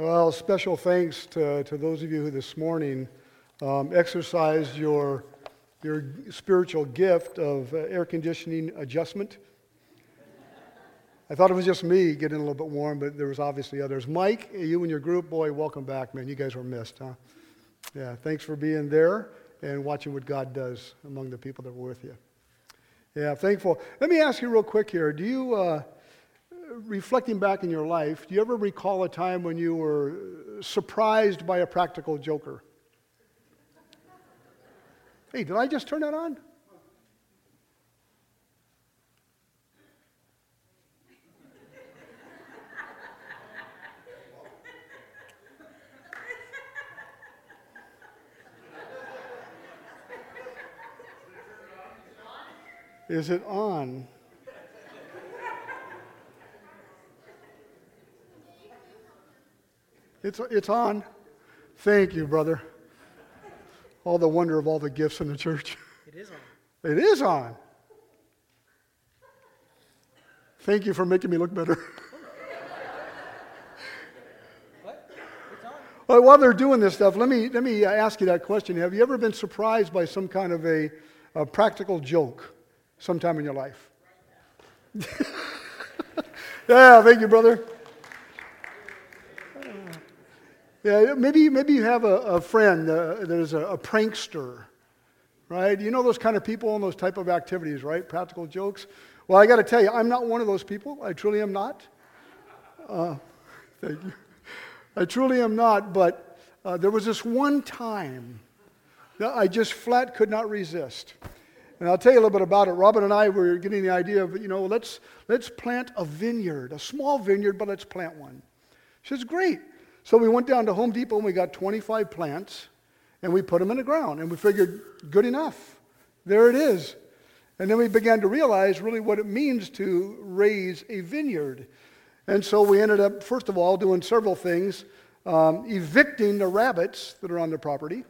Well, special thanks to, to those of you who this morning um, exercised your, your spiritual gift of uh, air conditioning adjustment. I thought it was just me getting a little bit warm, but there was obviously others. Mike, you and your group, boy, welcome back, man. You guys were missed, huh? Yeah, thanks for being there and watching what God does among the people that were with you. Yeah, thankful. Let me ask you real quick here. Do you, uh, reflecting back in your life, do you ever recall a time when you were surprised by a practical joker? Hey, did I just turn that on? Is it on? It's, it's on. Thank you, brother. All the wonder of all the gifts in the church. It is on. It is on. Thank you for making me look better. What? It's on. Well, while they're doing this stuff, let me, let me uh, ask you that question. Have you ever been surprised by some kind of a, a practical joke sometime in your life? yeah, thank you, brother. Yeah, maybe, maybe you have a, a friend uh, that is a, a prankster, right? You know those kind of people and those type of activities, right? Practical jokes. Well, I got to tell you, I'm not one of those people. I truly am not. Uh, thank you. I truly am not, but uh, there was this one time that I just flat could not resist. And I'll tell you a little bit about it. Robin and I were getting the idea of, you know, let's, let's plant a vineyard, a small vineyard, but let's plant one. She says, great. So we went down to Home Depot and we got 25 plants and we put them in the ground. And we figured, good enough. There it is. And then we began to realize really what it means to raise a vineyard. And so we ended up, first of all, doing several things um, evicting the rabbits that are on the property.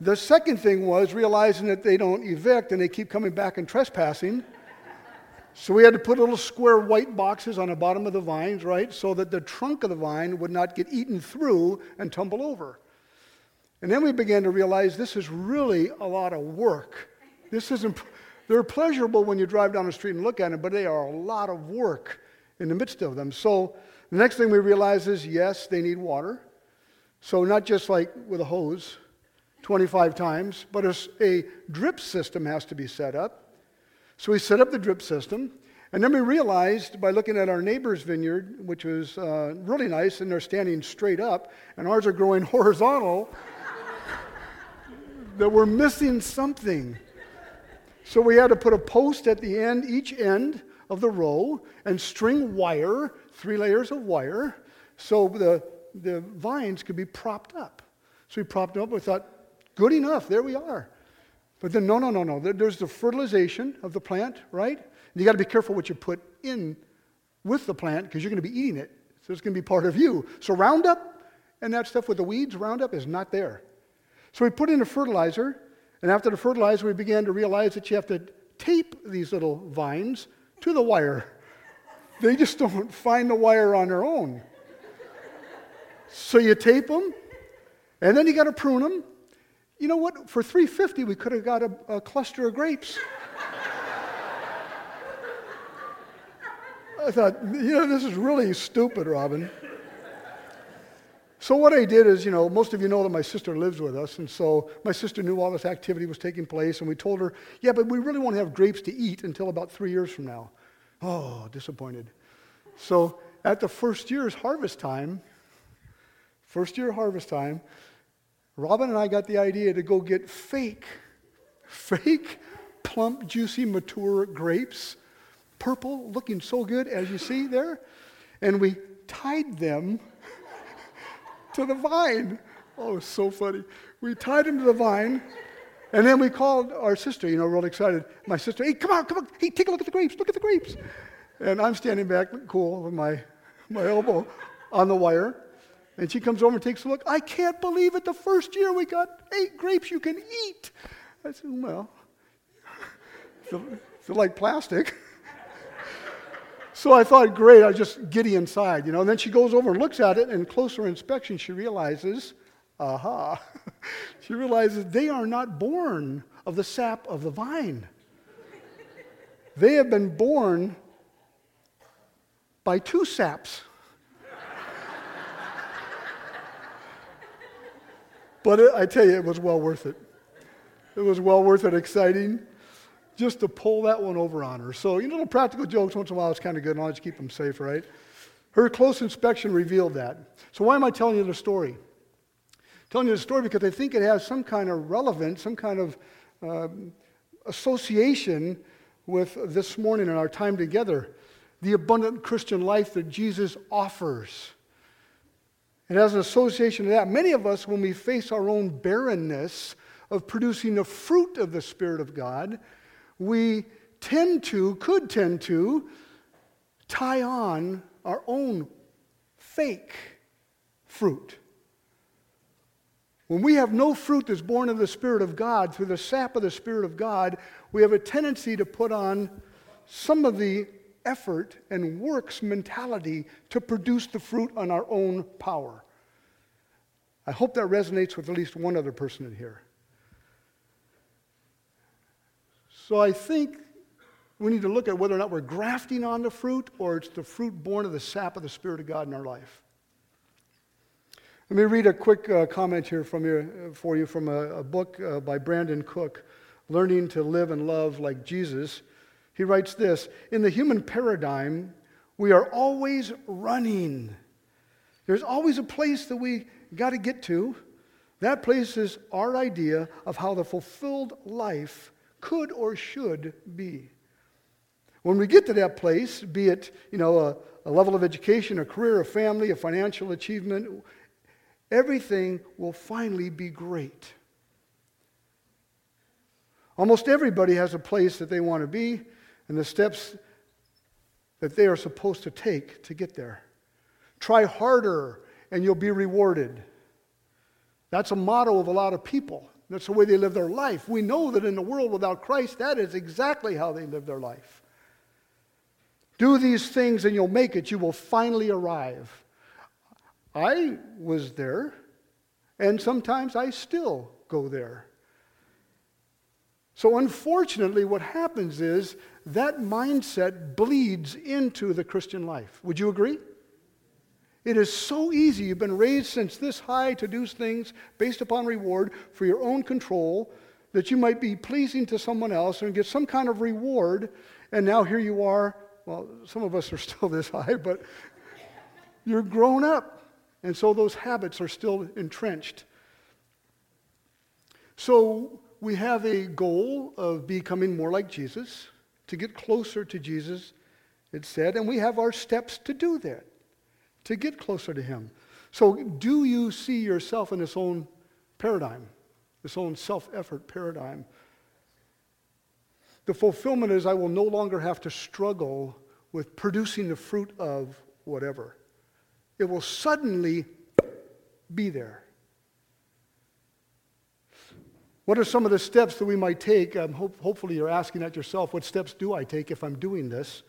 The second thing was realizing that they don't evict and they keep coming back and trespassing. So we had to put little square white boxes on the bottom of the vines, right, so that the trunk of the vine would not get eaten through and tumble over. And then we began to realize this is really a lot of work. This isn't, they're pleasurable when you drive down the street and look at them, but they are a lot of work in the midst of them. So the next thing we realize is yes, they need water. So not just like with a hose 25 times, but a, a drip system has to be set up. So we set up the drip system, and then we realized by looking at our neighbor's vineyard, which was uh, really nice, and they're standing straight up, and ours are growing horizontal, that we're missing something. So we had to put a post at the end, each end of the row, and string wire, three layers of wire, so the, the vines could be propped up. So we propped them up. We thought, good enough, there we are. But then, no, no, no, no. There's the fertilization of the plant, right? And you got to be careful what you put in with the plant because you're going to be eating it. So it's going to be part of you. So Roundup and that stuff with the weeds, Roundup is not there. So we put in a fertilizer, and after the fertilizer, we began to realize that you have to tape these little vines to the wire. They just don't find the wire on their own. So you tape them, and then you got to prune them, you know what? For 350, we could have got a, a cluster of grapes. I thought, you know, this is really stupid, Robin. So what I did is, you know, most of you know that my sister lives with us, and so my sister knew all this activity was taking place, and we told her, yeah, but we really won't have grapes to eat until about three years from now. Oh, disappointed. So at the first year's harvest time, first year harvest time, Robin and I got the idea to go get fake, fake, plump, juicy, mature grapes, purple, looking so good, as you see there. And we tied them to the vine. Oh, so funny. We tied them to the vine. And then we called our sister, you know, real excited. My sister, hey, come on, come on. Hey, take a look at the grapes. Look at the grapes. And I'm standing back, cool, with my, my elbow on the wire. And she comes over and takes a look. I can't believe it. The first year we got eight grapes you can eat. I said, well, feel like plastic. So I thought, great, I'll just giddy inside, you know. And then she goes over and looks at it, and closer inspection, she realizes, aha, she realizes they are not born of the sap of the vine. They have been born by two saps. But it, I tell you, it was well worth it. It was well worth it, exciting, just to pull that one over on her. So, you know, little practical jokes once in a while is kind of good, and I'll just keep them safe, right? Her close inspection revealed that. So, why am I telling you the story? telling you the story because I think it has some kind of relevance, some kind of uh, association with this morning and our time together. The abundant Christian life that Jesus offers. It as an association to that. Many of us, when we face our own barrenness of producing the fruit of the Spirit of God, we tend to, could tend to, tie on our own fake fruit. When we have no fruit that's born of the Spirit of God, through the sap of the Spirit of God, we have a tendency to put on some of the effort and works mentality to produce the fruit on our own power. I hope that resonates with at least one other person in here. So I think we need to look at whether or not we're grafting on the fruit or it's the fruit born of the sap of the Spirit of God in our life. Let me read a quick uh, comment here from you, for you from a, a book uh, by Brandon Cook, Learning to Live and Love Like Jesus. He writes this In the human paradigm, we are always running. There's always a place that we got to get to. That place is our idea of how the fulfilled life could or should be. When we get to that place, be it you know, a, a level of education, a career, a family, a financial achievement, everything will finally be great. Almost everybody has a place that they want to be and the steps that they are supposed to take to get there. Try harder and you'll be rewarded. That's a motto of a lot of people. That's the way they live their life. We know that in the world without Christ, that is exactly how they live their life. Do these things and you'll make it. You will finally arrive. I was there, and sometimes I still go there. So, unfortunately, what happens is that mindset bleeds into the Christian life. Would you agree? It is so easy. You've been raised since this high to do things based upon reward for your own control that you might be pleasing to someone else and get some kind of reward. And now here you are. Well, some of us are still this high, but you're grown up. And so those habits are still entrenched. So we have a goal of becoming more like Jesus, to get closer to Jesus, it said, and we have our steps to do that, to get closer to Him. So, do you see yourself in this own paradigm, this own self effort paradigm? The fulfillment is I will no longer have to struggle with producing the fruit of whatever it will suddenly be there. What are some of the steps that we might take? Um, hope, hopefully, you're asking that yourself. What steps do I take if I'm doing this?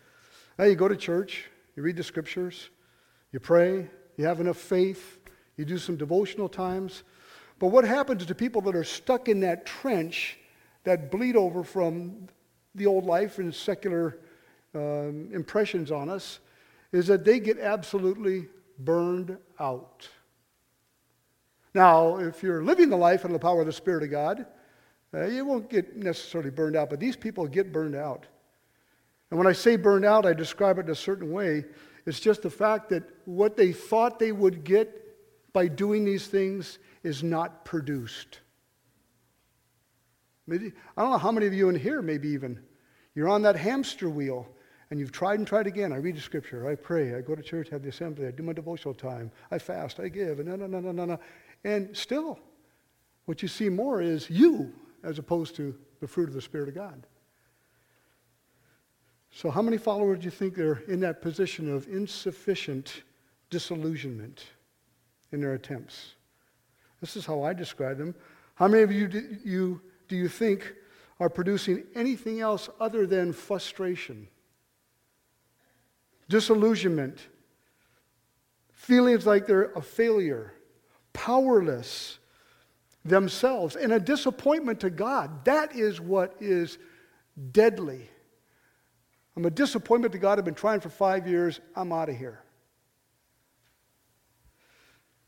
Now, you go to church, you read the scriptures, you pray, you have enough faith, you do some devotional times. But what happens to people that are stuck in that trench that bleed over from the old life and secular um, impressions on us is that they get absolutely burned out. Now, if you're living the life in the power of the Spirit of God, uh, you won't get necessarily burned out, but these people get burned out. And when I say burned out, I describe it in a certain way. It's just the fact that what they thought they would get by doing these things is not produced. Maybe, I don't know how many of you in here, maybe even, you're on that hamster wheel and you've tried and tried again. I read the scripture, I pray, I go to church, have the assembly, I do my devotional time, I fast, I give, and no, no, no, no, no, no. And still, what you see more is you as opposed to the fruit of the Spirit of God. So, how many followers do you think are in that position of insufficient disillusionment in their attempts? This is how I describe them. How many of you do you, do you think are producing anything else other than frustration? disillusionment, feelings like they're a failure, powerless themselves, and a disappointment to God. That is what is deadly. I'm a disappointment to God. I've been trying for five years. I'm out of here.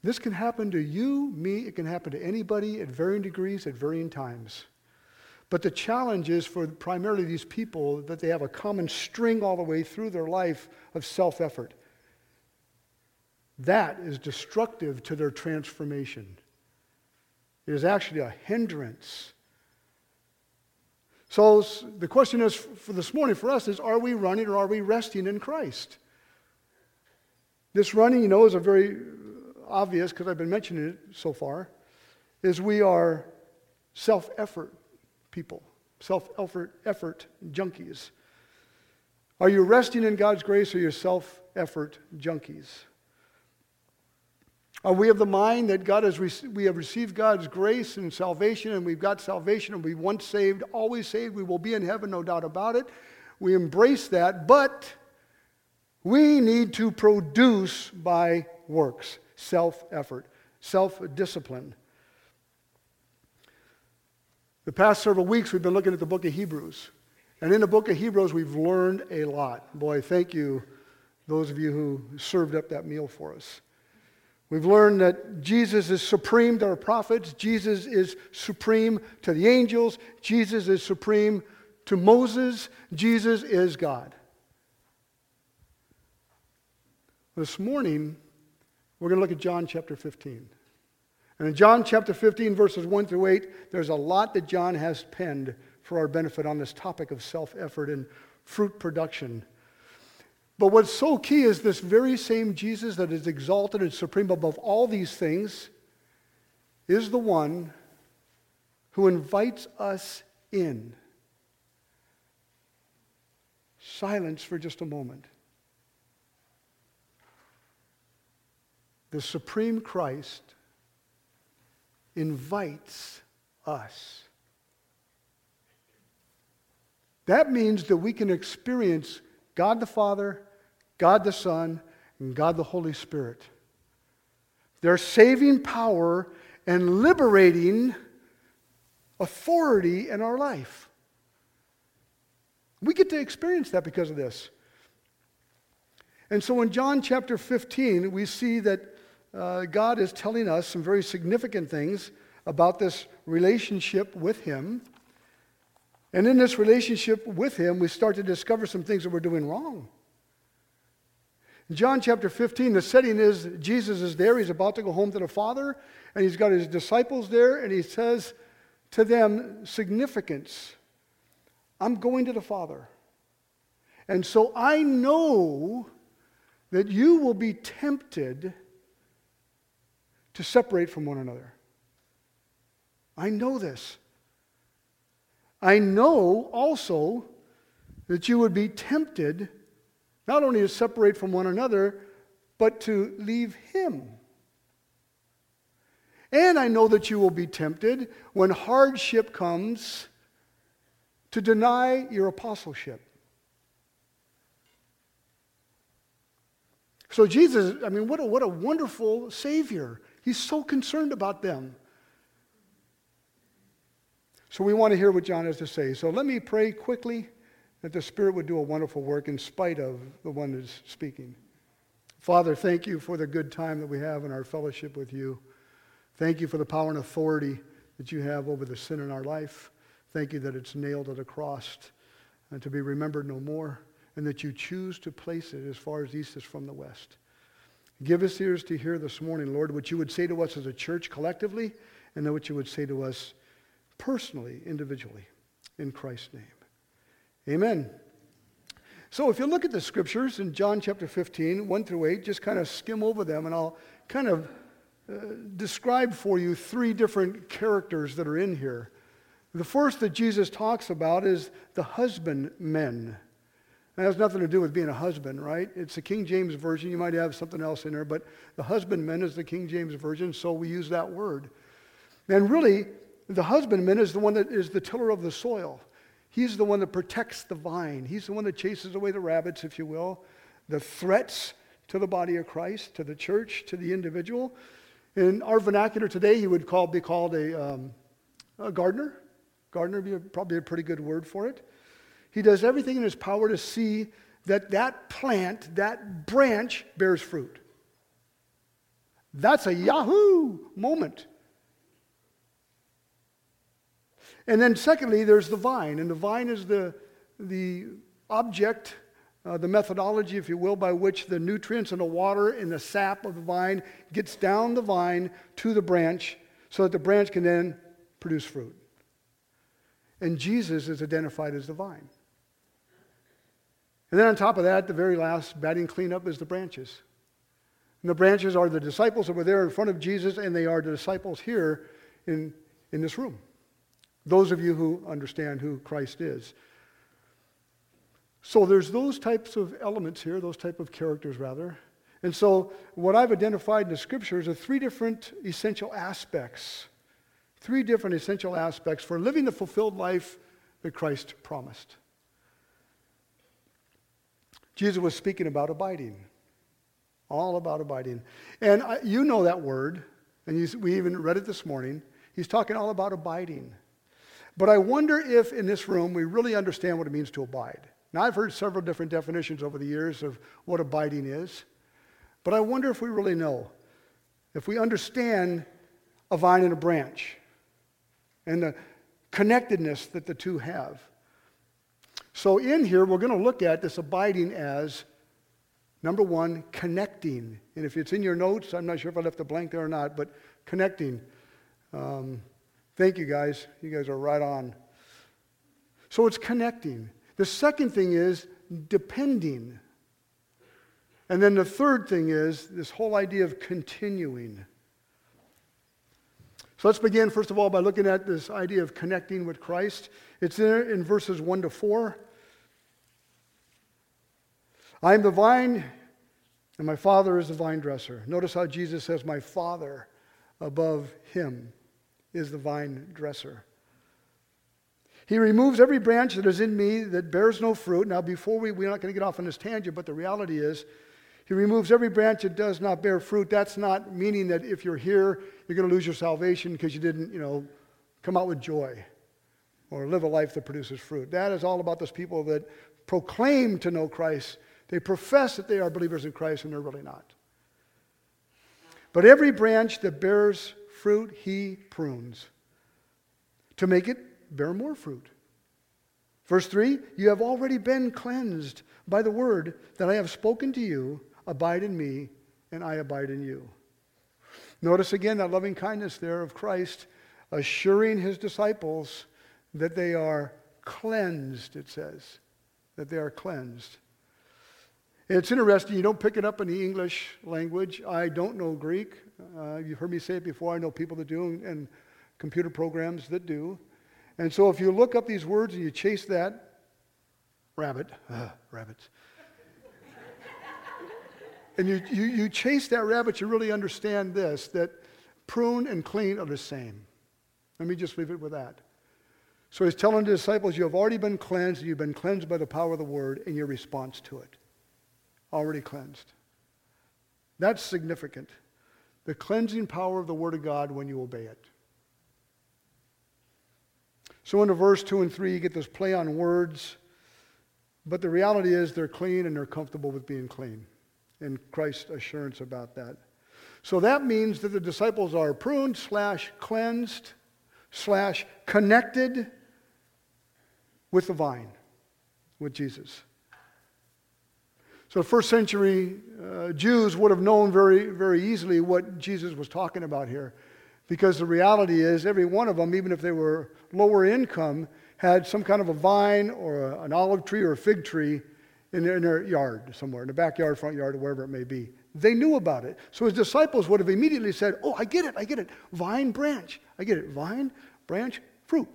This can happen to you, me, it can happen to anybody at varying degrees at varying times. But the challenge is for primarily these people that they have a common string all the way through their life of self effort. That is destructive to their transformation. It is actually a hindrance. So the question is for this morning for us is are we running or are we resting in Christ? This running, you know, is a very uh, obvious because I've been mentioning it so far, is we are self effort people, self effort junkies. Are you resting in God's grace or are you self effort junkies? Are we of the mind that God has we have received God's grace and salvation, and we've got salvation, and we once saved, always saved, we will be in heaven, no doubt about it. We embrace that, but we need to produce by works self effort, self discipline. The past several weeks, we've been looking at the book of Hebrews. And in the book of Hebrews, we've learned a lot. Boy, thank you, those of you who served up that meal for us. We've learned that Jesus is supreme to our prophets, Jesus is supreme to the angels, Jesus is supreme to Moses, Jesus is God. This morning, we're going to look at John chapter 15. And in John chapter 15, verses 1 through 8, there's a lot that John has penned for our benefit on this topic of self effort and fruit production. But what's so key is this very same Jesus that is exalted and supreme above all these things is the one who invites us in. Silence for just a moment. the supreme Christ invites us. That means that we can experience God the Father, God the Son, and God the Holy Spirit. Their saving power and liberating authority in our life. We get to experience that because of this. And so in John chapter 15, we see that uh, God is telling us some very significant things about this relationship with Him. And in this relationship with Him, we start to discover some things that we're doing wrong. In John chapter 15, the setting is Jesus is there. He's about to go home to the Father, and he's got his disciples there, and he says to them, significance I'm going to the Father. And so I know that you will be tempted to separate from one another. I know this. I know also that you would be tempted not only to separate from one another, but to leave Him. And I know that you will be tempted when hardship comes to deny your apostleship. So, Jesus, I mean, what a, what a wonderful Savior. He's so concerned about them. So we want to hear what John has to say. So let me pray quickly that the Spirit would do a wonderful work in spite of the one who's speaking. Father, thank you for the good time that we have in our fellowship with you. Thank you for the power and authority that you have over the sin in our life. Thank you that it's nailed to the cross and to be remembered no more, and that you choose to place it as far as east is from the west. Give us ears to hear this morning, Lord, what you would say to us as a church collectively, and what you would say to us personally, individually, in Christ's name. Amen. So if you look at the scriptures in John chapter 15, 1 through 8, just kind of skim over them, and I'll kind of uh, describe for you three different characters that are in here. The first that Jesus talks about is the husbandmen. That has nothing to do with being a husband, right? It's the King James Version. You might have something else in there, but the husbandman is the King James Version, so we use that word. And really, the husbandman is the one that is the tiller of the soil. He's the one that protects the vine. He's the one that chases away the rabbits, if you will. the threats to the body of Christ, to the church, to the individual. In our vernacular today, he would call, be called a, um, a gardener. Gardener would be a, probably a pretty good word for it. He does everything in his power to see that that plant, that branch, bears fruit. That's a Yahoo moment. And then, secondly, there's the vine. And the vine is the, the object, uh, the methodology, if you will, by which the nutrients and the water and the sap of the vine gets down the vine to the branch so that the branch can then produce fruit. And Jesus is identified as the vine. And then on top of that, the very last batting cleanup is the branches. And the branches are the disciples that were there in front of Jesus, and they are the disciples here in, in this room. Those of you who understand who Christ is. So there's those types of elements here, those type of characters rather. And so what I've identified in the scriptures are three different essential aspects. Three different essential aspects for living the fulfilled life that Christ promised. Jesus was speaking about abiding. All about abiding. And I, you know that word, and you, we even read it this morning. He's talking all about abiding. But I wonder if in this room we really understand what it means to abide. Now, I've heard several different definitions over the years of what abiding is, but I wonder if we really know. If we understand a vine and a branch and the connectedness that the two have. So, in here, we're going to look at this abiding as number one, connecting. And if it's in your notes, I'm not sure if I left a blank there or not, but connecting. Um, Thank you, guys. You guys are right on. So it's connecting. The second thing is depending. And then the third thing is this whole idea of continuing. So let's begin, first of all, by looking at this idea of connecting with Christ. It's there in verses 1 to 4. I am the vine, and my Father is the vine dresser. Notice how Jesus says, My Father above him is the vine dresser. He removes every branch that is in me that bears no fruit. Now, before we, we're not going to get off on this tangent, but the reality is, he removes every branch that does not bear fruit. That's not meaning that if you're here, you're going to lose your salvation because you didn't, you know, come out with joy or live a life that produces fruit. That is all about those people that proclaim to know Christ. They profess that they are believers in Christ, and they're really not. But every branch that bears fruit he prunes to make it bear more fruit. Verse 3 You have already been cleansed by the word that I have spoken to you. Abide in me, and I abide in you. Notice again that loving kindness there of Christ assuring his disciples that they are cleansed, it says. That they are cleansed. It's interesting, you don't pick it up in the English language. I don't know Greek. Uh, you've heard me say it before. I know people that do, and computer programs that do. And so if you look up these words and you chase that rabbit, uh, rabbits, and you, you, you chase that rabbit, you really understand this that prune and clean are the same. Let me just leave it with that. So he's telling the disciples, You have already been cleansed, you've been cleansed by the power of the word and your response to it already cleansed. That's significant. The cleansing power of the Word of God when you obey it. So, into verse 2 and 3, you get this play on words, but the reality is they're clean and they're comfortable with being clean. And Christ's assurance about that. So that means that the disciples are pruned slash cleansed slash connected with the vine, with Jesus. So, first century uh, Jews would have known very, very easily what Jesus was talking about here. Because the reality is, every one of them, even if they were lower income, had some kind of a vine or a, an olive tree or a fig tree in their, in their yard somewhere, in the backyard, front yard, or wherever it may be. They knew about it. So his disciples would have immediately said, Oh, I get it, I get it. Vine, branch. I get it. Vine, branch, fruit.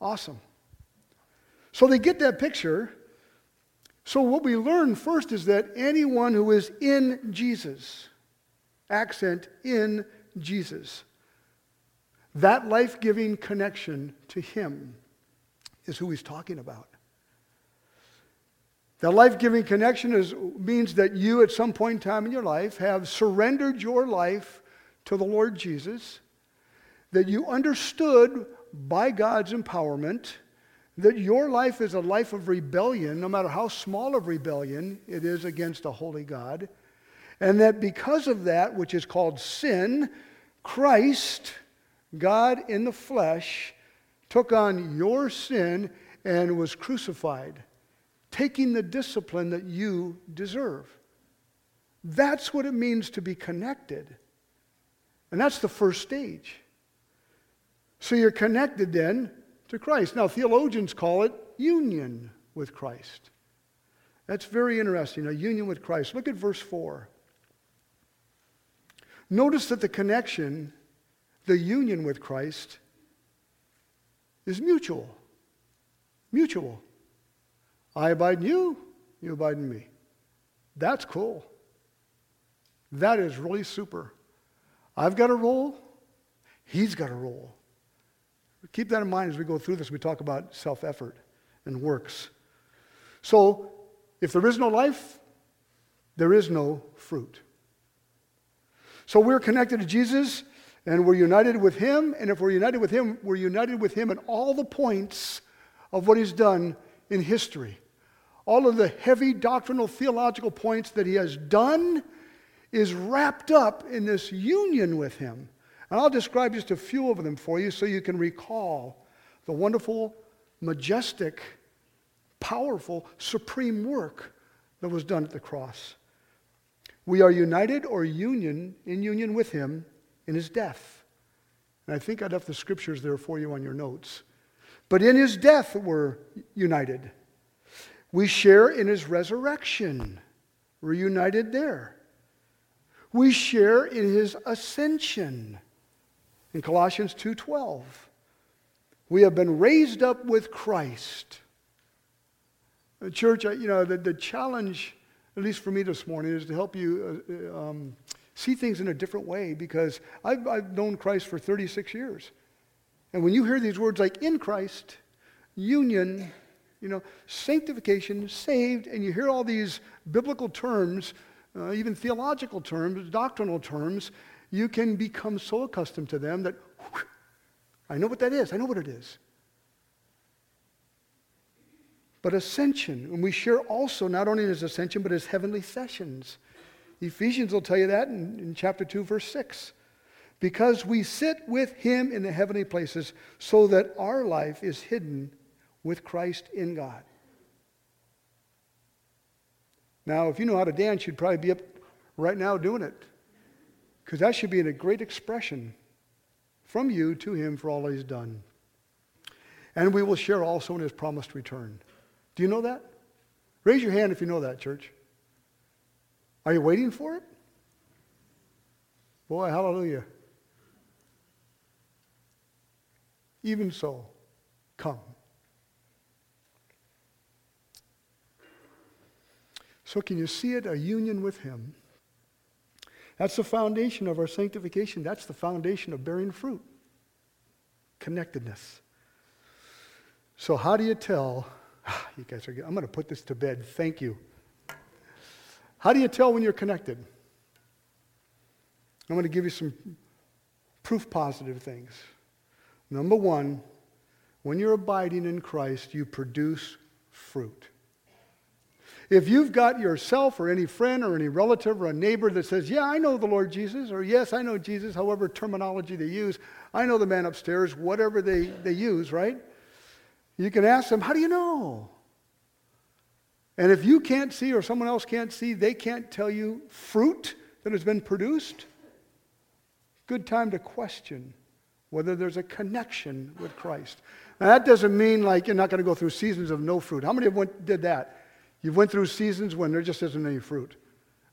Awesome. So they get that picture so, what we learn first is that anyone who is in Jesus, accent in Jesus, that life giving connection to Him is who He's talking about. That life giving connection is, means that you, at some point in time in your life, have surrendered your life to the Lord Jesus, that you understood by God's empowerment that your life is a life of rebellion, no matter how small of rebellion it is against a holy God, and that because of that, which is called sin, Christ, God in the flesh, took on your sin and was crucified, taking the discipline that you deserve. That's what it means to be connected. And that's the first stage. So you're connected then to Christ. Now, theologians call it union with Christ. That's very interesting, a union with Christ. Look at verse 4. Notice that the connection, the union with Christ, is mutual. Mutual. I abide in you, you abide in me. That's cool. That is really super. I've got a role, he's got a role. Keep that in mind as we go through this. We talk about self effort and works. So, if there is no life, there is no fruit. So, we're connected to Jesus and we're united with Him. And if we're united with Him, we're united with Him at all the points of what He's done in history. All of the heavy doctrinal theological points that He has done is wrapped up in this union with Him. And I'll describe just a few of them for you so you can recall the wonderful, majestic, powerful, supreme work that was done at the cross. We are united or union in union with him in his death. And I think I'd have the scriptures there for you on your notes. But in his death we're united. We share in his resurrection. We're united there. We share in his ascension in Colossians 2:12. We have been raised up with Christ. The church, you know, the, the challenge, at least for me this morning, is to help you uh, um, see things in a different way because I've, I've known Christ for 36 years. And when you hear these words like in Christ, union, you know, sanctification, saved, and you hear all these biblical terms, uh, even theological terms, doctrinal terms, you can become so accustomed to them that whew, I know what that is. I know what it is. But ascension, and we share also not only his ascension, but his heavenly sessions. Ephesians will tell you that in, in chapter 2, verse 6. Because we sit with him in the heavenly places, so that our life is hidden with Christ in God. Now, if you know how to dance, you'd probably be up right now doing it. Because that should be a great expression from you to him for all he's done. And we will share also in his promised return. Do you know that? Raise your hand if you know that, church. Are you waiting for it? Boy, hallelujah. Even so, come. So, can you see it? A union with him. That's the foundation of our sanctification. That's the foundation of bearing fruit connectedness. So, how do you tell? You guys are, I'm going to put this to bed. Thank you. How do you tell when you're connected? I'm going to give you some proof positive things. Number one, when you're abiding in Christ, you produce fruit. If you've got yourself or any friend or any relative or a neighbor that says, Yeah, I know the Lord Jesus, or Yes, I know Jesus, however terminology they use, I know the man upstairs, whatever they, they use, right? You can ask them, How do you know? And if you can't see or someone else can't see, they can't tell you fruit that has been produced, good time to question whether there's a connection with Christ. Now, that doesn't mean like you're not going to go through seasons of no fruit. How many of you did that? You've went through seasons when there just isn't any fruit.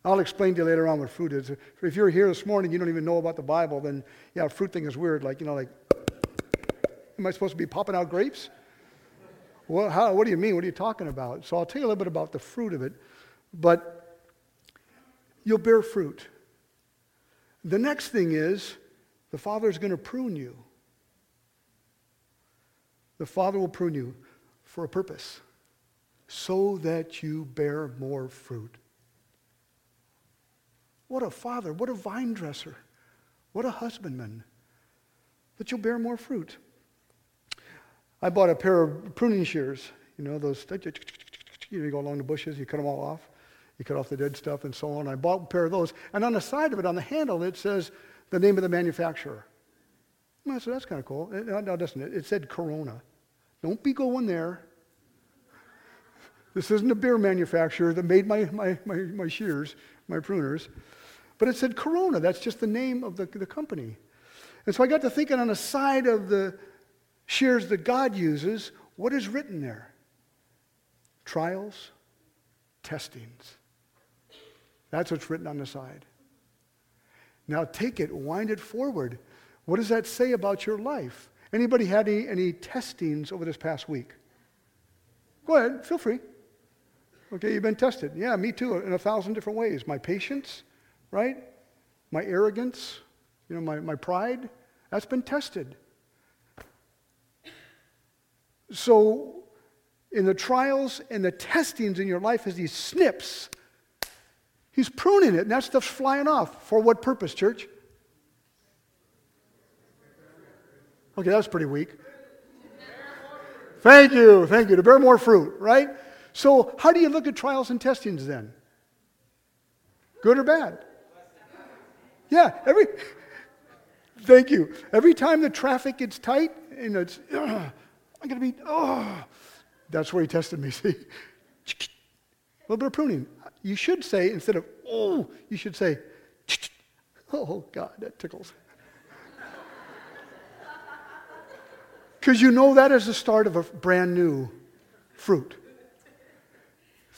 I'll explain to you later on what fruit is. If you're here this morning, you don't even know about the Bible, then yeah, fruit thing is weird. Like, you know, like, am I supposed to be popping out grapes? Well, how, what do you mean? What are you talking about? So I'll tell you a little bit about the fruit of it. But you'll bear fruit. The next thing is the Father is going to prune you. The Father will prune you for a purpose. So that you bear more fruit. What a father, what a vine dresser, what a husbandman, that you'll bear more fruit. I bought a pair of pruning shears, you know, those, you go along the bushes, you cut them all off. You cut off the dead stuff and so on. I bought a pair of those. And on the side of it, on the handle, it says the name of the manufacturer. I said, that's kind of cool. No, doesn't it? It said Corona. Don't be going there. This isn't a beer manufacturer that made my, my, my, my shears, my pruners. But it said Corona. That's just the name of the, the company. And so I got to thinking on the side of the shears that God uses, what is written there? Trials, testings. That's what's written on the side. Now take it, wind it forward. What does that say about your life? Anybody had any, any testings over this past week? Go ahead, feel free. Okay, you've been tested. Yeah, me too, in a thousand different ways. My patience, right? My arrogance, you know, my, my pride, that's been tested. So, in the trials and the testings in your life, as these snips, he's pruning it, and that stuff's flying off. For what purpose, church? Okay, that's pretty weak. Thank you, thank you. To bear more fruit, right? So, how do you look at trials and testings then? Good or bad? Yeah, every. Thank you. Every time the traffic gets tight and it's, I'm going to be, oh, that's where he tested me, see? A little bit of pruning. You should say, instead of, oh, you should say, oh, God, that tickles. Because you know that is the start of a brand new fruit.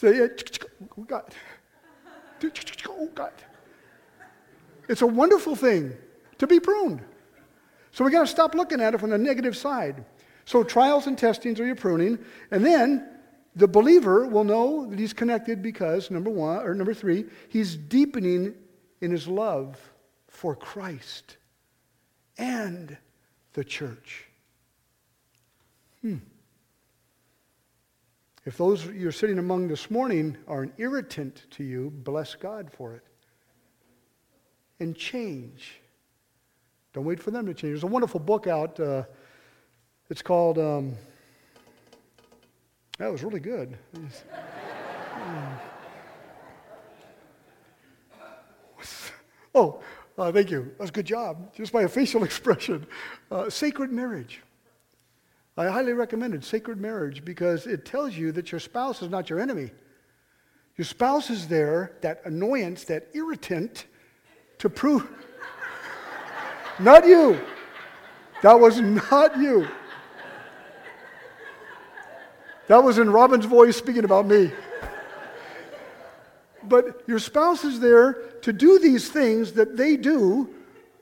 Say, oh, God. Oh, God. It's a wonderful thing to be pruned. So we got to stop looking at it from the negative side. So trials and testings are your pruning, and then the believer will know that he's connected because number one or number three, he's deepening in his love for Christ and the church. Hmm. If those you're sitting among this morning are an irritant to you, bless God for it. And change. Don't wait for them to change. There's a wonderful book out. Uh, it's called, um, that was really good. oh, uh, thank you. That was a good job. Just by a facial expression. Uh, sacred marriage. I highly recommend it, sacred marriage, because it tells you that your spouse is not your enemy. Your spouse is there, that annoyance, that irritant, to prove. not you. That was not you. That was in Robin's voice speaking about me. But your spouse is there to do these things that they do,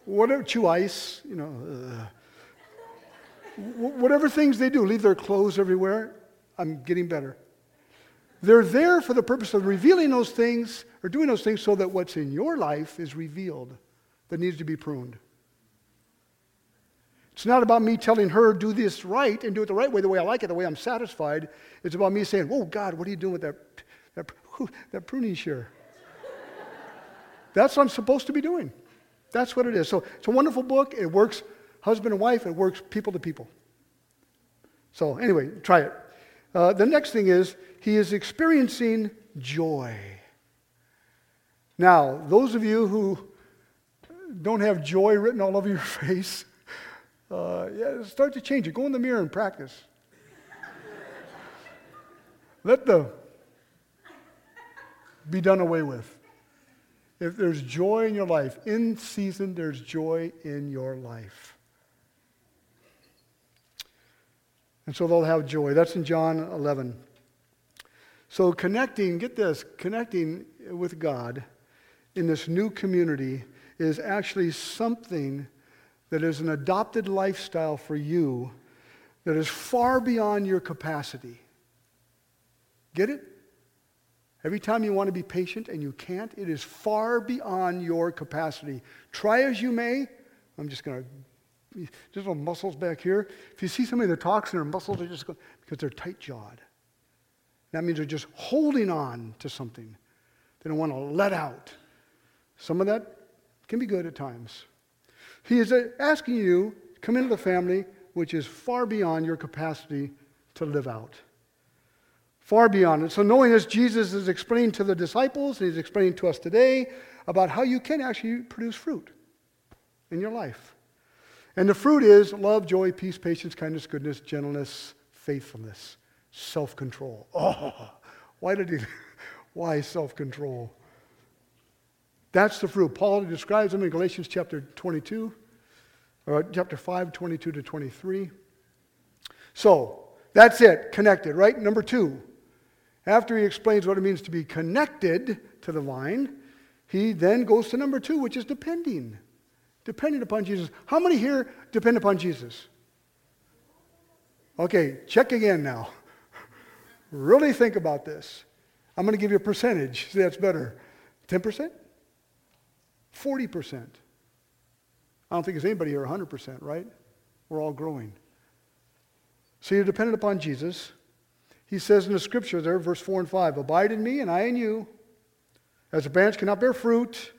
whatever, chew ice, you know, uh, whatever things they do, leave their clothes everywhere. I'm getting better. They're there for the purpose of revealing those things or doing those things so that what's in your life is revealed that needs to be pruned. It's not about me telling her, do this right and do it the right way, the way I like it, the way I'm satisfied. It's about me saying, oh, God, what are you doing with that, that, that pruning shear? That's what I'm supposed to be doing. That's what it is. So it's a wonderful book. It works husband and wife, it works people to people. So, anyway, try it. Uh, the next thing is he is experiencing joy. Now, those of you who don't have joy written all over your face, uh, yeah, start to change it. Go in the mirror and practice. Let the be done away with. If there's joy in your life, in season, there's joy in your life. And so they'll have joy. That's in John 11. So connecting, get this, connecting with God in this new community is actually something that is an adopted lifestyle for you that is far beyond your capacity. Get it? Every time you want to be patient and you can't, it is far beyond your capacity. Try as you may, I'm just going to just little muscles back here. If you see somebody that talks and their muscles are just going, because they're tight jawed. That means they're just holding on to something. They don't want to let out. Some of that can be good at times. He is uh, asking you to come into the family which is far beyond your capacity to live out. Far beyond it. So, knowing this, Jesus is explaining to the disciples, and he's explaining to us today about how you can actually produce fruit in your life. And the fruit is love, joy, peace, patience, kindness, goodness, gentleness, faithfulness, self control. Oh, why did he? Why self control? That's the fruit. Paul describes them in Galatians chapter 22, or chapter 5, 22 to 23. So, that's it, connected, right? Number two, after he explains what it means to be connected to the vine, he then goes to number two, which is depending. Depending upon Jesus. How many here depend upon Jesus? Okay, check again now. really think about this. I'm going to give you a percentage. See, that's better. 10%? 40%. I don't think there's anybody here 100%, right? We're all growing. So you're dependent upon Jesus. He says in the scripture there, verse 4 and 5, Abide in me and I in you. As a branch cannot bear fruit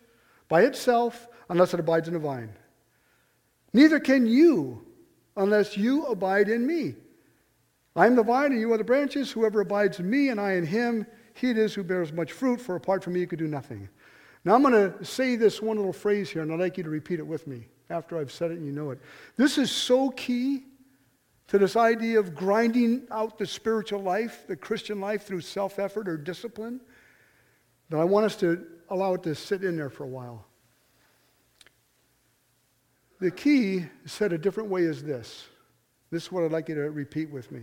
by itself unless it abides in the vine. Neither can you unless you abide in me. I am the vine and you are the branches. Whoever abides in me and I in him, he it is who bears much fruit, for apart from me you could do nothing. Now I'm going to say this one little phrase here, and I'd like you to repeat it with me after I've said it and you know it. This is so key to this idea of grinding out the spiritual life, the Christian life, through self effort or discipline, that I want us to allow it to sit in there for a while. The key, said a different way, is this. This is what I'd like you to repeat with me.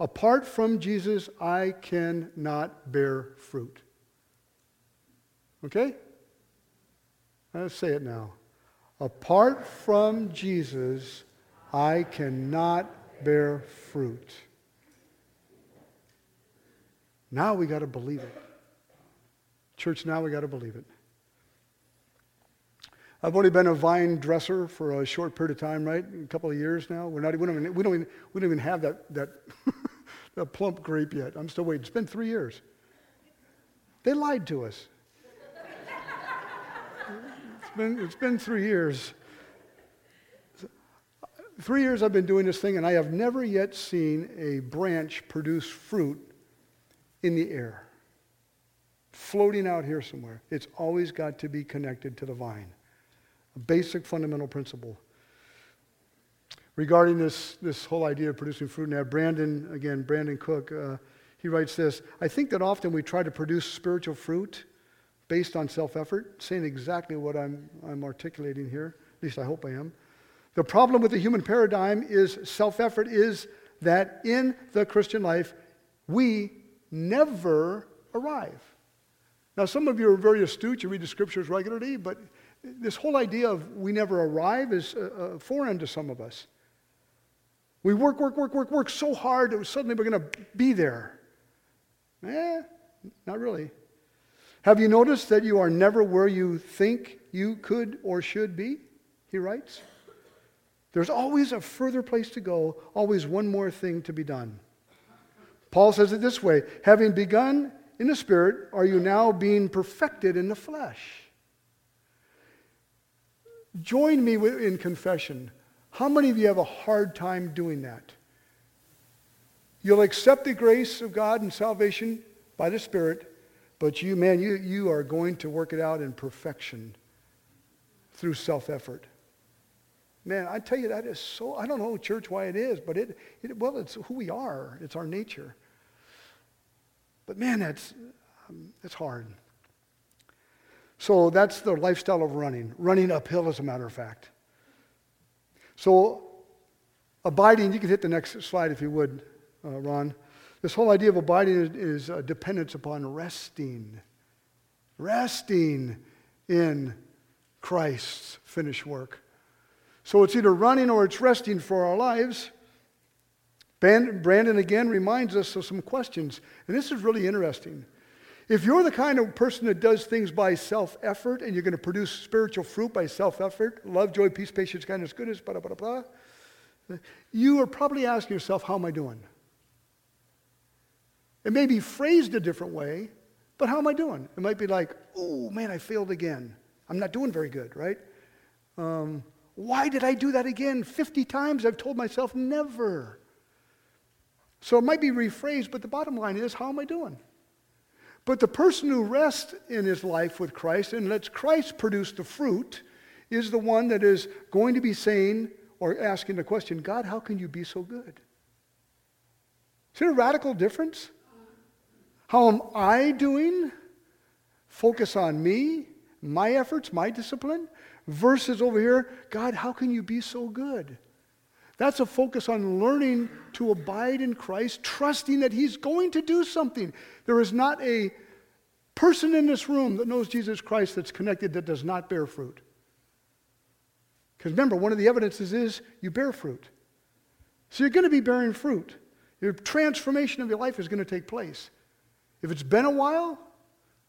Apart from Jesus, I cannot bear fruit. Okay? Let's say it now. Apart from Jesus, I cannot bear fruit. Now we got to believe it. Church, now we got to believe it. I've only been a vine dresser for a short period of time, right? A couple of years now. We're not, we, don't even, we, don't even, we don't even have that, that, that plump grape yet. I'm still waiting. It's been three years. They lied to us. it's, been, it's been three years. Three years I've been doing this thing, and I have never yet seen a branch produce fruit in the air, floating out here somewhere. It's always got to be connected to the vine. Basic fundamental principle. Regarding this, this whole idea of producing fruit, now Brandon, again, Brandon Cook, uh, he writes this I think that often we try to produce spiritual fruit based on self effort, saying exactly what I'm, I'm articulating here. At least I hope I am. The problem with the human paradigm is self effort is that in the Christian life, we never arrive. Now, some of you are very astute, you read the scriptures regularly, but this whole idea of we never arrive is uh, uh, foreign to some of us. We work, work, work, work, work so hard that suddenly we're going to be there. Eh, not really. Have you noticed that you are never where you think you could or should be? He writes. There's always a further place to go, always one more thing to be done. Paul says it this way Having begun in the Spirit, are you now being perfected in the flesh? Join me in confession. How many of you have a hard time doing that? You'll accept the grace of God and salvation by the Spirit, but you, man, you, you are going to work it out in perfection through self effort. Man, I tell you, that is so, I don't know, church, why it is, but it, it well, it's who we are, it's our nature. But man, that's, um, it's hard. So that's the lifestyle of running, running uphill, as a matter of fact. So, abiding, you can hit the next slide if you would, uh, Ron. This whole idea of abiding is, is uh, dependence upon resting. Resting in Christ's finished work. So it's either running or it's resting for our lives. Brandon again reminds us of some questions, and this is really interesting. If you're the kind of person that does things by self effort and you're going to produce spiritual fruit by self effort love, joy, peace, patience, kindness, goodness, blah, blah, blah, blah, you are probably asking yourself, How am I doing? It may be phrased a different way, but how am I doing? It might be like, oh man, I failed again. I'm not doing very good, right? Um, why did I do that again? 50 times I've told myself never. So it might be rephrased, but the bottom line is, how am I doing? But the person who rests in his life with Christ and lets Christ produce the fruit is the one that is going to be saying or asking the question, God, how can you be so good? There a radical difference? How am I doing? Focus on me, my efforts, my discipline, versus over here, God, how can you be so good? That's a focus on learning to abide in Christ, trusting that He's going to do something. There is not a person in this room that knows Jesus Christ that's connected that does not bear fruit. Because remember, one of the evidences is you bear fruit. So you're going to be bearing fruit. Your transformation of your life is going to take place. If it's been a while,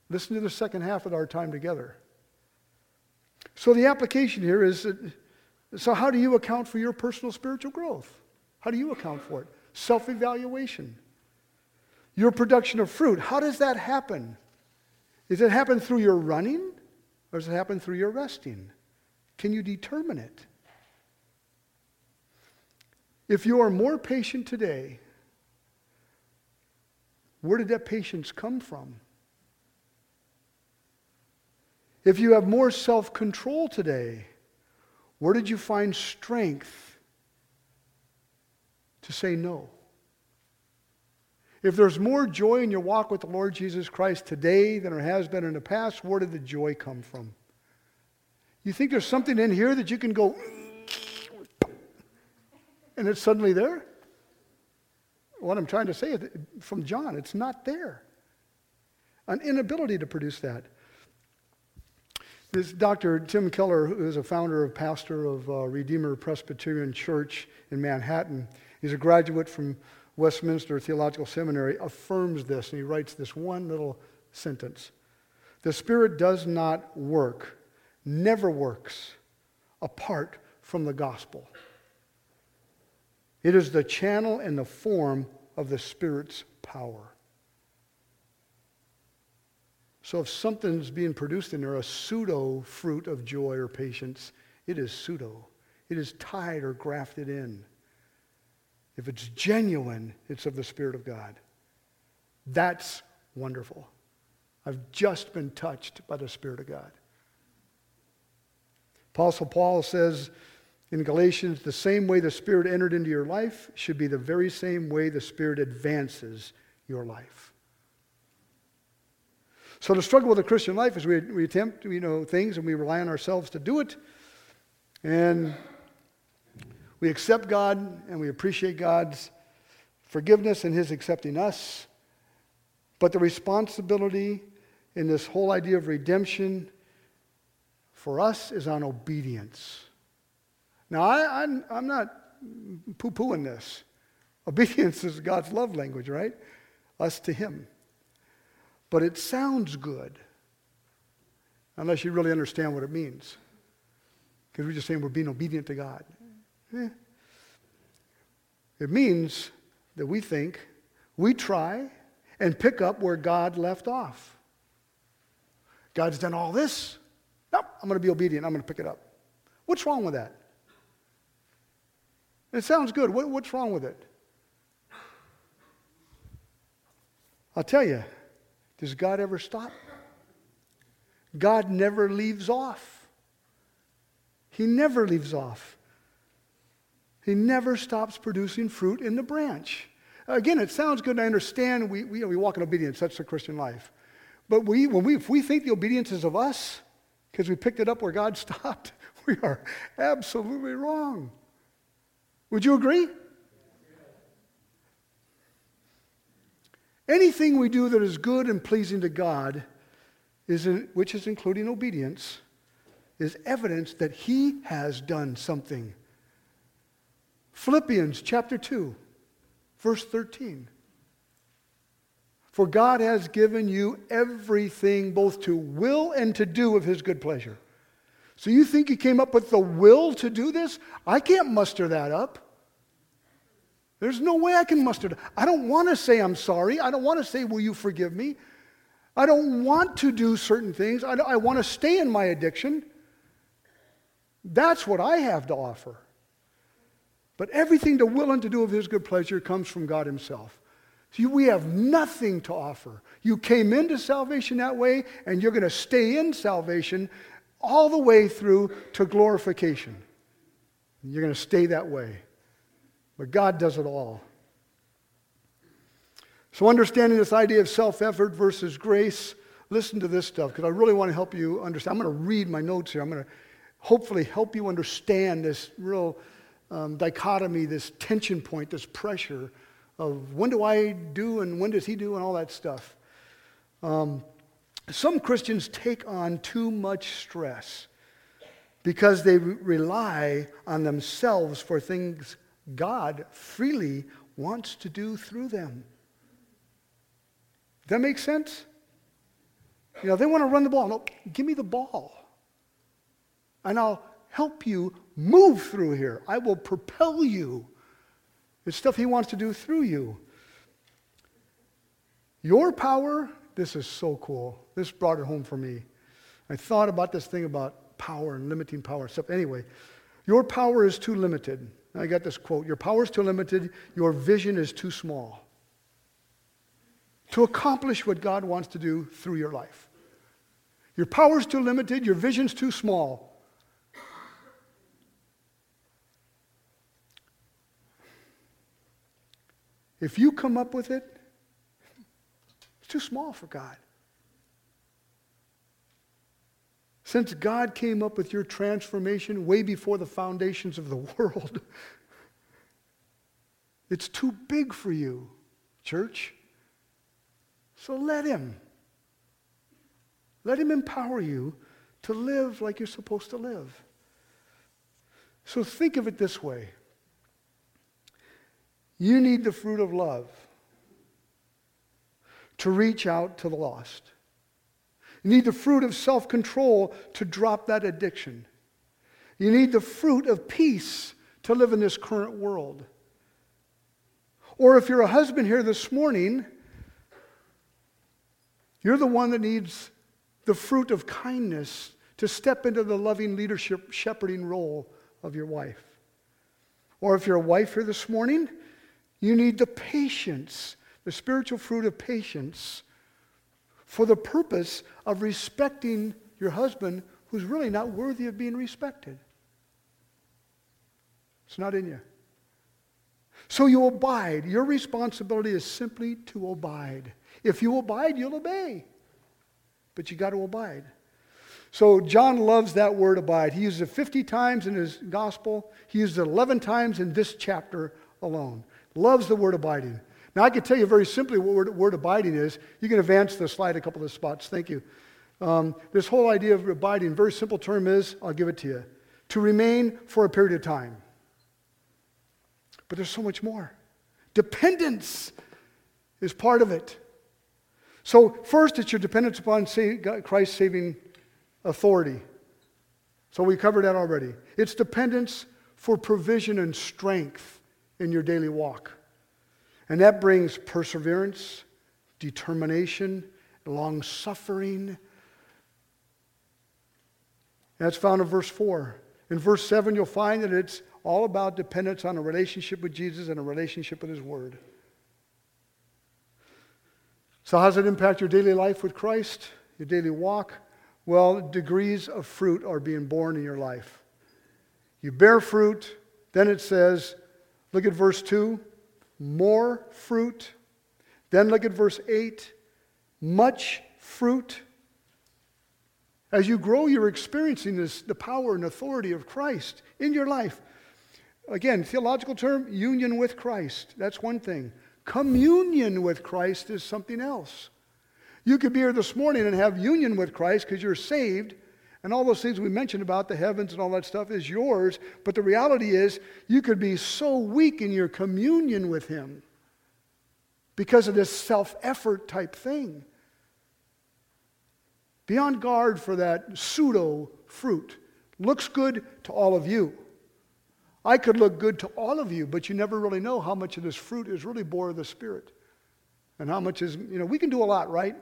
listen to the second half of our time together. So the application here is so, how do you account for your personal spiritual growth? How do you account for it? Self evaluation. Your production of fruit, how does that happen? Does it happen through your running or does it happen through your resting? Can you determine it? If you are more patient today where did that patience come from? If you have more self control today, where did you find strength to say no? If there's more joy in your walk with the Lord Jesus Christ today than there has been in the past, where did the joy come from? You think there's something in here that you can go, and it's suddenly there? What I'm trying to say is, from John, it's not there. An inability to produce that. This Dr. Tim Keller, who is a founder and pastor of uh, Redeemer Presbyterian Church in Manhattan, he's a graduate from Westminster Theological Seminary, affirms this, and he writes this one little sentence The Spirit does not work, never works, apart from the gospel. It is the channel and the form of the Spirit's power. So if something's being produced in there, a pseudo fruit of joy or patience, it is pseudo. It is tied or grafted in. If it's genuine, it's of the Spirit of God. That's wonderful. I've just been touched by the Spirit of God. Apostle Paul says, in Galatians, the same way the Spirit entered into your life should be the very same way the Spirit advances your life. So the struggle with the Christian life is we, we attempt, you know, things and we rely on ourselves to do it. And we accept God and we appreciate God's forgiveness and His accepting us. But the responsibility in this whole idea of redemption for us is on obedience. Now, I, I'm, I'm not poo pooing this. Obedience is God's love language, right? Us to Him. But it sounds good unless you really understand what it means. Because we're just saying we're being obedient to God. Eh. It means that we think, we try, and pick up where God left off. God's done all this. Nope, I'm going to be obedient. I'm going to pick it up. What's wrong with that? It sounds good. What, what's wrong with it? I'll tell you, does God ever stop? God never leaves off. He never leaves off. He never stops producing fruit in the branch. Again, it sounds good. I understand we, we, we walk in obedience. That's the Christian life. But we, when we, if we think the obedience is of us because we picked it up where God stopped, we are absolutely wrong. Would you agree? Anything we do that is good and pleasing to God, is in, which is including obedience, is evidence that He has done something. Philippians chapter 2, verse 13. For God has given you everything both to will and to do of His good pleasure. So you think you came up with the will to do this? I can't muster that up. There's no way I can muster. I don't want to say I'm sorry. I don't want to say, Will you forgive me? I don't want to do certain things. I, I want to stay in my addiction. That's what I have to offer. But everything to will and to do of His good pleasure comes from God Himself. See, we have nothing to offer. You came into salvation that way, and you're going to stay in salvation all the way through to glorification. You're going to stay that way. But God does it all. So, understanding this idea of self effort versus grace, listen to this stuff because I really want to help you understand. I'm going to read my notes here. I'm going to hopefully help you understand this real um, dichotomy, this tension point, this pressure of when do I do and when does he do and all that stuff. Um, some Christians take on too much stress because they re- rely on themselves for things God freely wants to do through them. That make sense? You know, they want to run the ball. No, give me the ball. And I'll help you move through here. I will propel you. It's stuff He wants to do through you. Your power, this is so cool. This brought it home for me. I thought about this thing about power and limiting power stuff. Anyway, your power is too limited. I got this quote Your power is too limited, your vision is too small to accomplish what God wants to do through your life. Your power is too limited, your vision's too small. If you come up with it, it's too small for God. Since God came up with your transformation way before the foundations of the world, it's too big for you, church. So let Him. Let Him empower you to live like you're supposed to live. So think of it this way you need the fruit of love to reach out to the lost. You need the fruit of self control to drop that addiction. You need the fruit of peace to live in this current world. Or if you're a husband here this morning, you're the one that needs the fruit of kindness to step into the loving leadership, shepherding role of your wife. Or if you're a wife here this morning, you need the patience, the spiritual fruit of patience, for the purpose of respecting your husband who's really not worthy of being respected. It's not in you. So you abide. Your responsibility is simply to abide. If you abide, you'll obey. But you got to abide. So John loves that word abide. He uses it 50 times in his gospel. He uses it 11 times in this chapter alone. Loves the word abiding. Now, I can tell you very simply what word, word abiding is. You can advance the slide a couple of spots. Thank you. Um, this whole idea of abiding, very simple term is, I'll give it to you, to remain for a period of time. But there's so much more. Dependence is part of it. So, first, it's your dependence upon Christ's saving authority. So, we covered that already. It's dependence for provision and strength in your daily walk. And that brings perseverance, determination, long suffering. That's found in verse 4. In verse 7, you'll find that it's all about dependence on a relationship with Jesus and a relationship with His Word. So, how does it impact your daily life with Christ, your daily walk? Well, degrees of fruit are being borne in your life. You bear fruit, then it says, look at verse 2, more fruit. Then look at verse 8, much fruit. As you grow, you're experiencing this, the power and authority of Christ in your life. Again, theological term, union with Christ. That's one thing. Communion with Christ is something else. You could be here this morning and have union with Christ because you're saved, and all those things we mentioned about the heavens and all that stuff is yours. But the reality is, you could be so weak in your communion with Him because of this self effort type thing. Be on guard for that pseudo fruit. Looks good to all of you. I could look good to all of you, but you never really know how much of this fruit is really bore of the Spirit. And how much is, you know, we can do a lot, right?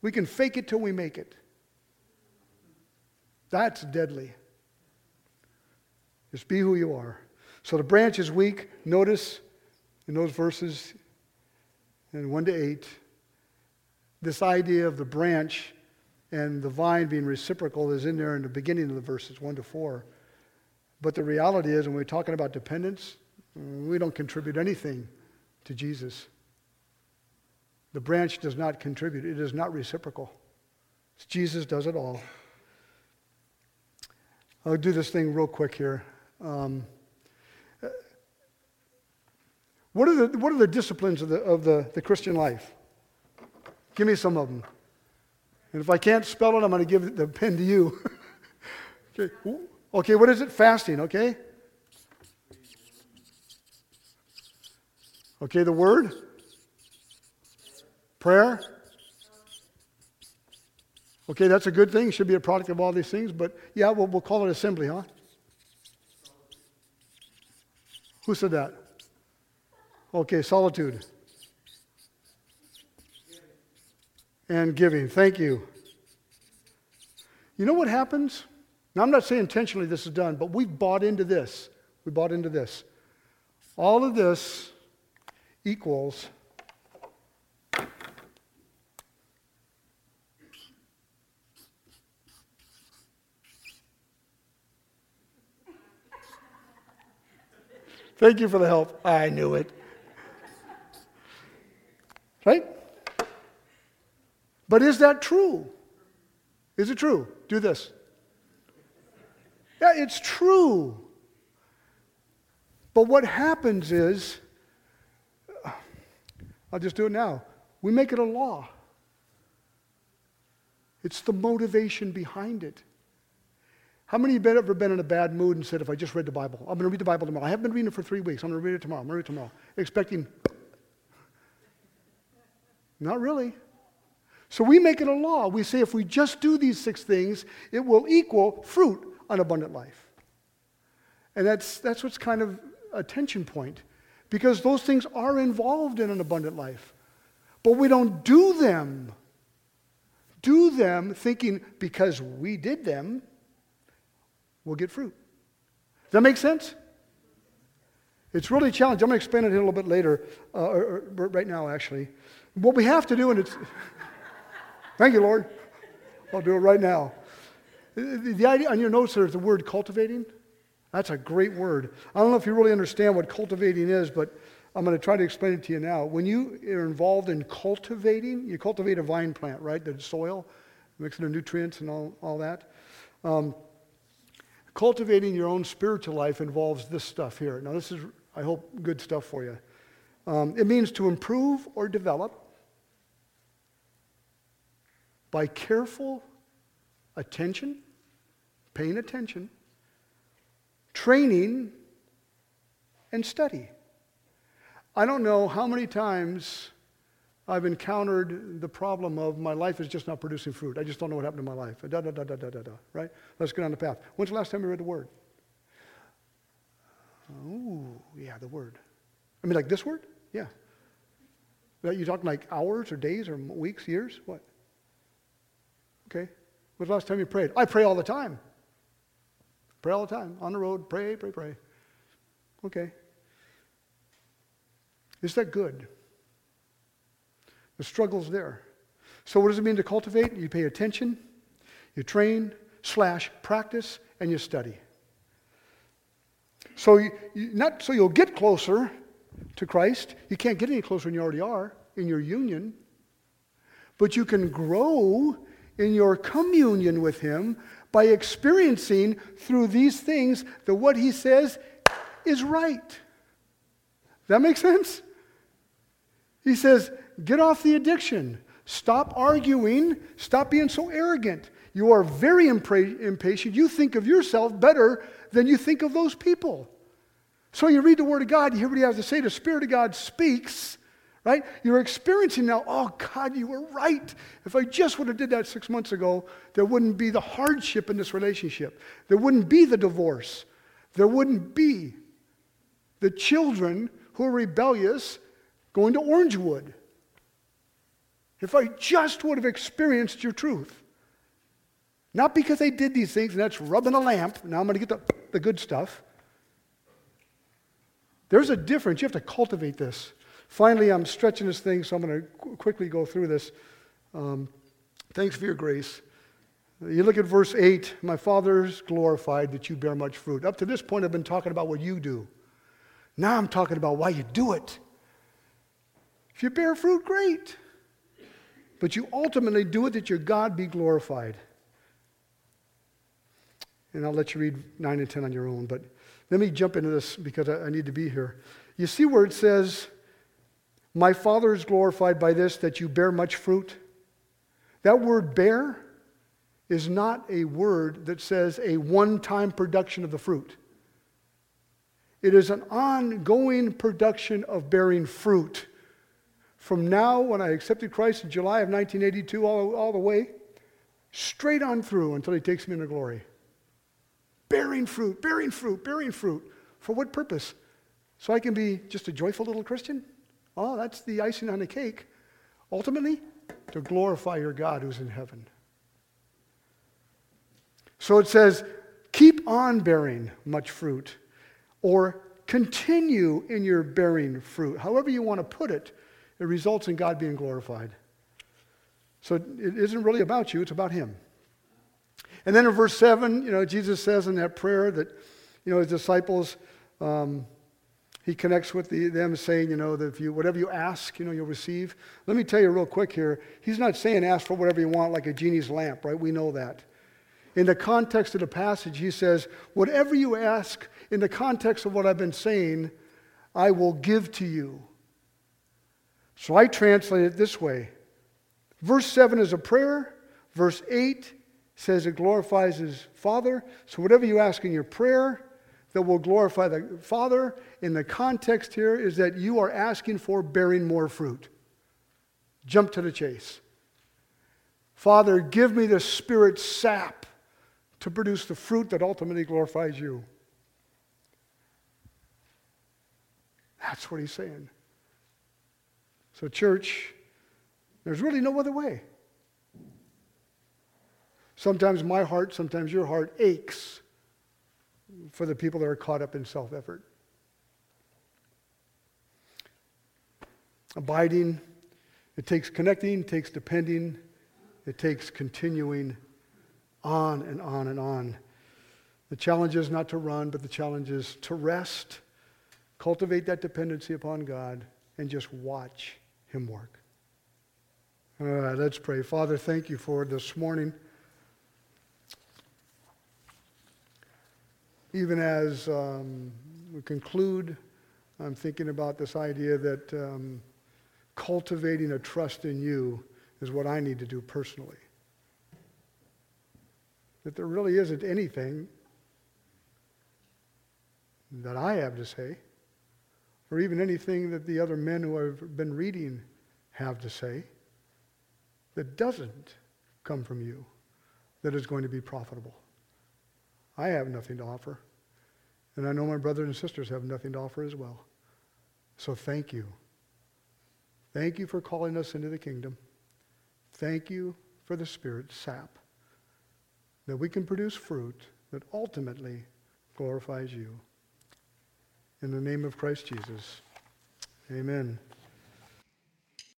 We can fake it till we make it. That's deadly. Just be who you are. So the branch is weak. Notice in those verses, in 1 to 8, this idea of the branch and the vine being reciprocal is in there in the beginning of the verses 1 to 4. But the reality is, when we're talking about dependence, we don't contribute anything to Jesus. The branch does not contribute, it is not reciprocal. Jesus does it all. I'll do this thing real quick here. Um, what, are the, what are the disciplines of, the, of the, the Christian life? Give me some of them. And if I can't spell it, I'm going to give the pen to you. okay. okay, what is it? Fasting, okay? Okay, the word? Prayer? Okay, that's a good thing. Should be a product of all these things, but yeah, we'll, we'll call it assembly, huh? Who said that? Okay, solitude. And giving. Thank you. You know what happens? Now, I'm not saying intentionally this is done, but we've bought into this. We bought into this. All of this equals Thank you for the help. I knew it. Right? But is that true? Is it true? Do this. Yeah, it's true. But what happens is, I'll just do it now. We make it a law. It's the motivation behind it. How many of you have ever been in a bad mood and said, if I just read the Bible, I'm going to read the Bible tomorrow. I haven't been reading it for three weeks. I'm going to read it tomorrow. I'm going to read it tomorrow. Expecting, not really. So we make it a law. We say if we just do these six things, it will equal fruit on abundant life. And that's, that's what's kind of a tension point because those things are involved in an abundant life. But we don't do them. Do them thinking because we did them, we'll get fruit. Does that make sense? It's really challenging. I'm going to explain it a little bit later, uh, or, or right now, actually. What we have to do, and it's, thank you, Lord. I'll do it right now. The, the idea on your notes there's the word cultivating. That's a great word. I don't know if you really understand what cultivating is, but I'm going to try to explain it to you now. When you are involved in cultivating, you cultivate a vine plant, right? The soil, mixing the nutrients and all, all that. Um, Cultivating your own spiritual life involves this stuff here. Now, this is, I hope, good stuff for you. Um, it means to improve or develop by careful attention, paying attention, training, and study. I don't know how many times I've encountered the problem of my life is just not producing fruit. I just don't know what happened in my life. Da, da, da, da, da, da, da, right? Let's get on the path. When's the last time you read the Word? Oh, yeah, the Word. I mean, like this Word? Yeah. Are you talking like hours or days or weeks, years? What? Okay. When's the last time you prayed? I pray all the time. Pray all the time. On the road, pray, pray, pray. Okay. Is that good? The struggle's there. So, what does it mean to cultivate? You pay attention, you train, slash, practice, and you study. So, you, you, not so you'll get closer to Christ. You can't get any closer than you already are in your union. But you can grow in your communion with Him by experiencing through these things that what He says is right. That make sense? He says, Get off the addiction. Stop arguing. Stop being so arrogant. You are very impatient. You think of yourself better than you think of those people. So you read the Word of God, you hear what He has to say. The Spirit of God speaks, right? You're experiencing now, oh, God, you were right. If I just would have did that six months ago, there wouldn't be the hardship in this relationship. There wouldn't be the divorce. there wouldn't be the children who are rebellious going to Orangewood. If I just would have experienced your truth. Not because they did these things and that's rubbing a lamp. Now I'm going to get the, the good stuff. There's a difference. You have to cultivate this. Finally, I'm stretching this thing, so I'm going to qu- quickly go through this. Um, thanks for your grace. You look at verse 8 My Father's glorified that you bear much fruit. Up to this point, I've been talking about what you do. Now I'm talking about why you do it. If you bear fruit, great. But you ultimately do it that your God be glorified. And I'll let you read 9 and 10 on your own. But let me jump into this because I, need to be here. You see where it says, My Father is glorified by this, that you bear much fruit? That word bear is not a word that says a one time production of the fruit. It is an ongoing production of bearing fruit. From now, when I accepted Christ in July of 1982, all, all the way, straight on through until He takes me into glory. Bearing fruit, bearing fruit, bearing fruit. For what purpose? So I can be just a joyful little Christian? Oh, that's the icing on the cake. Ultimately, to glorify your God who's in heaven. So it says, keep on bearing much fruit, or continue in your bearing fruit. However you want to put it, it results in God being glorified. So it isn't really about you, it's about Him. And then in verse 7, you know, Jesus says in that prayer that, you know, his disciples, um, he connects with the, them saying, you know, that if you, whatever you ask, you know, you'll receive. Let me tell you real quick here. He's not saying ask for whatever you want like a genie's lamp, right? We know that. In the context of the passage, he says, whatever you ask in the context of what I've been saying, I will give to you. So I translate it this way. Verse 7 is a prayer. Verse 8 says it glorifies his Father. So whatever you ask in your prayer that will glorify the Father, in the context here is that you are asking for bearing more fruit. Jump to the chase. Father, give me the spirit sap to produce the fruit that ultimately glorifies you. That's what he's saying. So, church, there's really no other way. Sometimes my heart, sometimes your heart aches for the people that are caught up in self effort. Abiding, it takes connecting, it takes depending, it takes continuing on and on and on. The challenge is not to run, but the challenge is to rest, cultivate that dependency upon God, and just watch Him work. All right, let's pray. Father, thank you for this morning. Even as um, we conclude, I'm thinking about this idea that um, cultivating a trust in you is what I need to do personally that there really isn't anything that I have to say, or even anything that the other men who I've been reading have to say, that doesn't come from you, that is going to be profitable. I have nothing to offer. And I know my brothers and sisters have nothing to offer as well. So thank you. Thank you for calling us into the kingdom. Thank you for the Spirit, sap that we can produce fruit that ultimately glorifies you. In the name of Christ Jesus, amen.